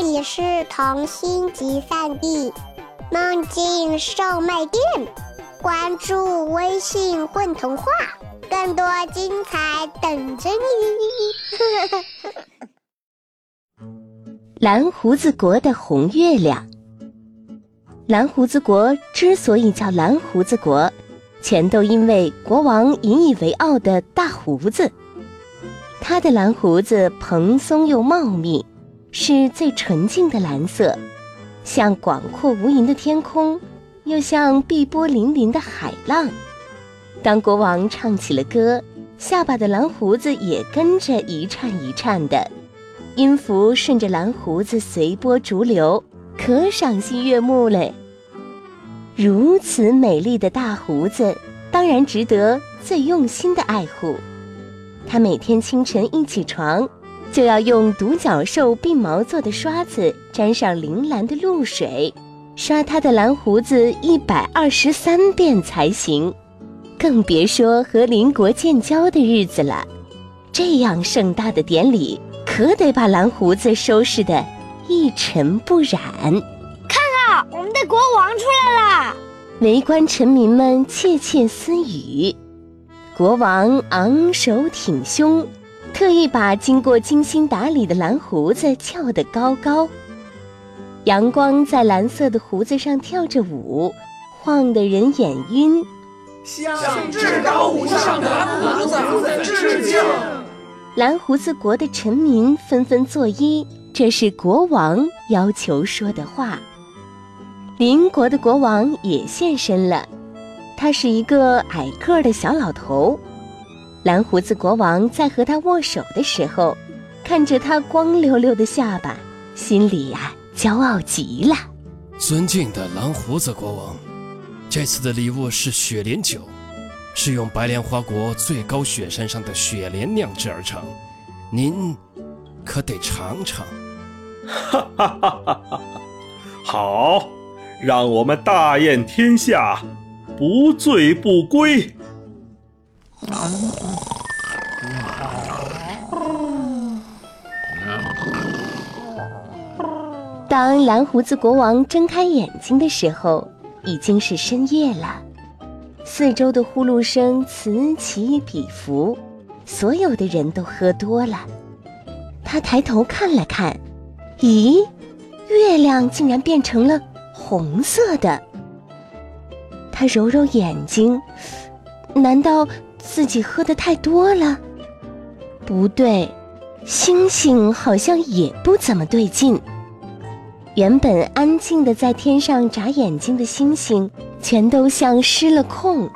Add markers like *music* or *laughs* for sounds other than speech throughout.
这里是童心集散地，梦境售卖店。关注微信“混童话”，更多精彩等着你。*laughs* 蓝胡子国的红月亮。蓝胡子国之所以叫蓝胡子国，全都因为国王引以为傲的大胡子。他的蓝胡子蓬松又茂密，是最纯净的蓝色，像广阔无垠的天空，又像碧波粼粼的海浪。当国王唱起了歌，下巴的蓝胡子也跟着一颤一颤的，音符顺着蓝胡子随波逐流，可赏心悦目嘞。如此美丽的大胡子，当然值得最用心的爱护。他每天清晨一起床，就要用独角兽鬓毛做的刷子沾上铃兰的露水，刷他的蓝胡子一百二十三遍才行。更别说和邻国建交的日子了。这样盛大的典礼，可得把蓝胡子收拾得一尘不染。看啊，我们的国王出来了！围观臣民们窃窃私语。国王昂首挺胸，特意把经过精心打理的蓝胡子翘得高高。阳光在蓝色的胡子上跳着舞，晃得人眼晕。向至高无上的蓝胡子致敬！蓝胡子国的臣民纷纷作揖，这是国王要求说的话。邻国的国王也现身了。他是一个矮个儿的小老头，蓝胡子国王在和他握手的时候，看着他光溜溜的下巴，心里呀骄傲极了。尊敬的蓝胡子国王，这次的礼物是雪莲酒，是用白莲花国最高雪山上的雪莲酿制而成，您可得尝尝。哈哈哈哈哈！好，让我们大宴天下。不醉不归。当蓝胡子国王睁开眼睛的时候，已经是深夜了。四周的呼噜声此起彼伏，所有的人都喝多了。他抬头看了看，咦，月亮竟然变成了红色的。他揉揉眼睛，难道自己喝的太多了？不对，星星好像也不怎么对劲。原本安静的在天上眨眼睛的星星，全都像失了控，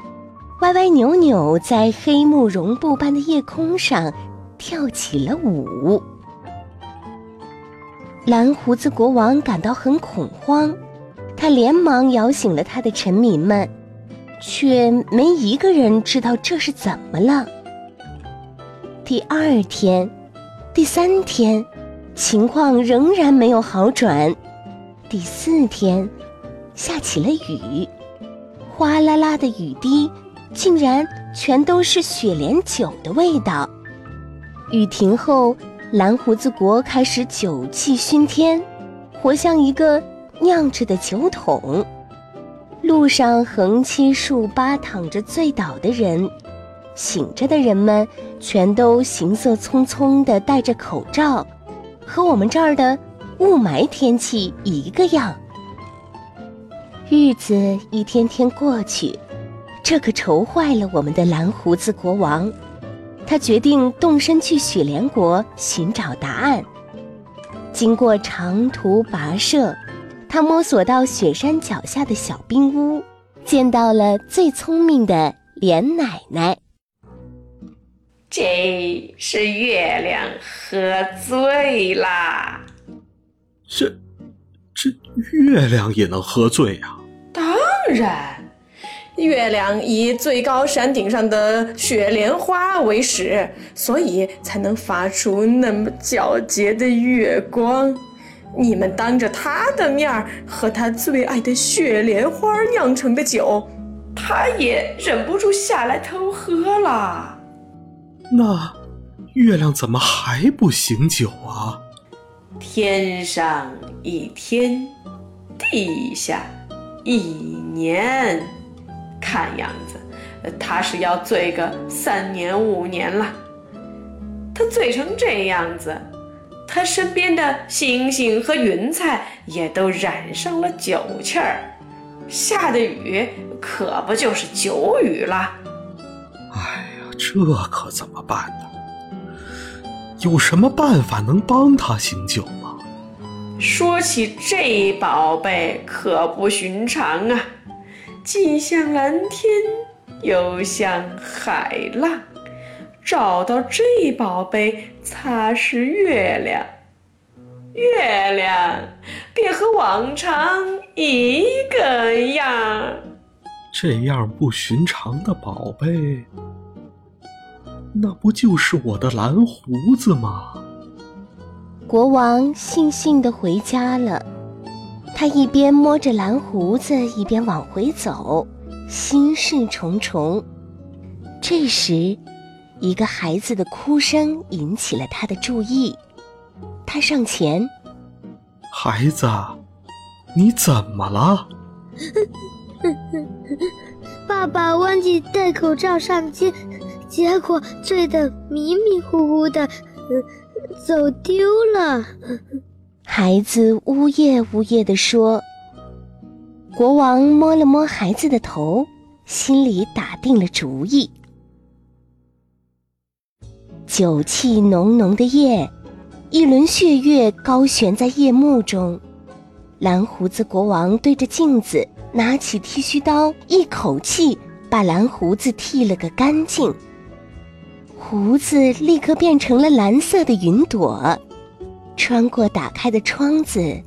歪歪扭扭在黑幕绒布般的夜空上跳起了舞。蓝胡子国王感到很恐慌。他连忙摇醒了他的臣民们，却没一个人知道这是怎么了。第二天，第三天，情况仍然没有好转。第四天，下起了雨，哗啦啦的雨滴竟然全都是雪莲酒的味道。雨停后，蓝胡子国开始酒气熏天，活像一个。酿着的酒桶，路上横七竖八躺着醉倒的人，醒着的人们全都行色匆匆地戴着口罩，和我们这儿的雾霾天气一个样。日子一天天过去，这可愁坏了我们的蓝胡子国王。他决定动身去雪莲国寻找答案。经过长途跋涉。他摸索到雪山脚下的小冰屋，见到了最聪明的莲奶奶。这是月亮喝醉啦！这，这月亮也能喝醉呀？当然，月亮以最高山顶上的雪莲花为食，所以才能发出那么皎洁的月光。你们当着他的面儿喝他最爱的雪莲花酿成的酒，他也忍不住下来偷喝了。那月亮怎么还不醒酒啊？天上一天，地下一年，看样子他是要醉个三年五年了。他醉成这样子，他身边的星星和云彩也都染上了酒气儿，下的雨可不就是酒雨了？哎呀，这可怎么办呢？有什么办法能帮他醒酒吗？说起这宝贝，可不寻常啊，既像蓝天，又像海浪。找到这宝贝，擦拭月亮，月亮便和往常一个样。这样不寻常的宝贝。那不就是我的蓝胡子吗？国王悻悻地回家了。他一边摸着蓝胡子，一边往回走，心事重重。这时，一个孩子的哭声引起了他的注意。他上前：“孩子，你怎么了？” *laughs* 爸爸忘记戴口罩上街。结果醉得迷迷糊糊的，走丢了。孩子呜咽呜咽地说。国王摸了摸孩子的头，心里打定了主意。酒气浓浓的夜，一轮血月高悬在夜幕中。蓝胡子国王对着镜子，拿起剃须刀，一口气把蓝胡子剃了个干净。胡子立刻变成了蓝色的云朵，穿过打开的窗子，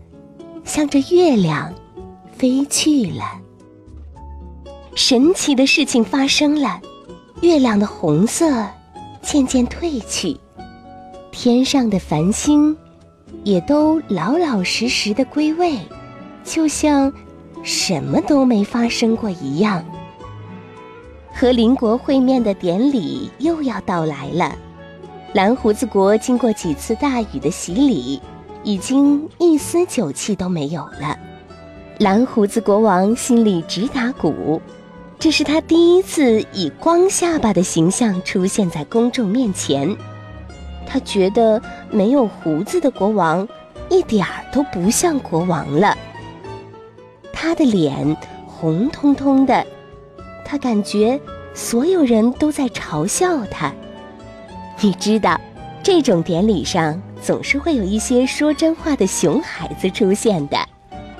向着月亮飞去了。神奇的事情发生了，月亮的红色渐渐褪去，天上的繁星也都老老实实的归位，就像什么都没发生过一样。和邻国会面的典礼又要到来了，蓝胡子国经过几次大雨的洗礼，已经一丝酒气都没有了。蓝胡子国王心里直打鼓，这是他第一次以光下巴的形象出现在公众面前。他觉得没有胡子的国王一点儿都不像国王了。他的脸红彤彤的。他感觉所有人都在嘲笑他。你知道，这种典礼上总是会有一些说真话的熊孩子出现的。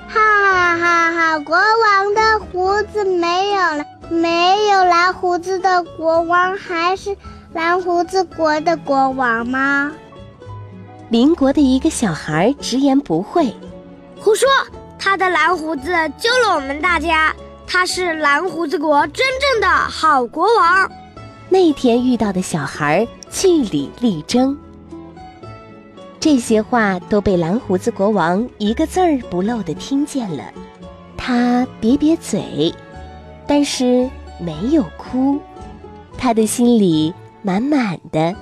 哈哈哈哈！国王的胡子没有了，没有蓝胡子的国王还是蓝胡子国的国王吗？邻国的一个小孩直言不讳：“胡说！他的蓝胡子救了我们大家。”他是蓝胡子国真正的好国王。那天遇到的小孩据理力争，这些话都被蓝胡子国王一个字儿不漏的听见了。他瘪瘪嘴，但是没有哭。他的心里满满的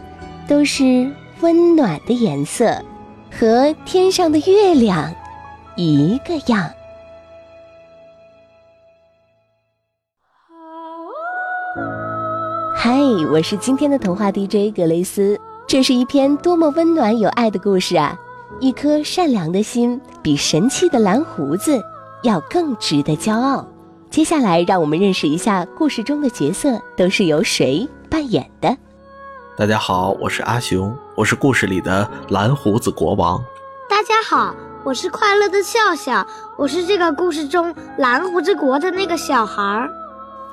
都是温暖的颜色，和天上的月亮一个样。嗨，我是今天的童话 DJ 格雷斯。这是一篇多么温暖有爱的故事啊！一颗善良的心，比神气的蓝胡子要更值得骄傲。接下来，让我们认识一下故事中的角色都是由谁扮演的。大家好，我是阿雄，我是故事里的蓝胡子国王。大家好，我是快乐的笑笑，我是这个故事中蓝胡子国的那个小孩儿。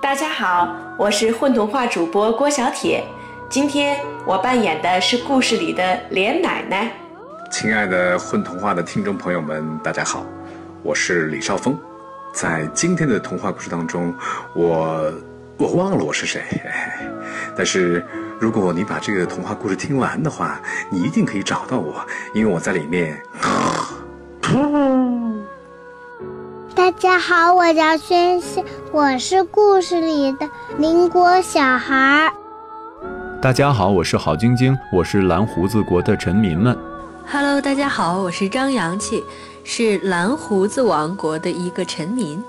大家好，我是混童话主播郭小铁，今天我扮演的是故事里的莲奶奶。亲爱的混童话的听众朋友们，大家好，我是李少峰。在今天的童话故事当中，我我忘了我是谁，*laughs* 但是如果你把这个童话故事听完的话，你一定可以找到我，因为我在里面。大家好，我叫轩轩，我是故事里的邻国小孩。大家好，我是郝晶晶，我是蓝胡子国的臣民们。Hello，大家好，我是张阳气，是蓝胡子王国的一个臣民。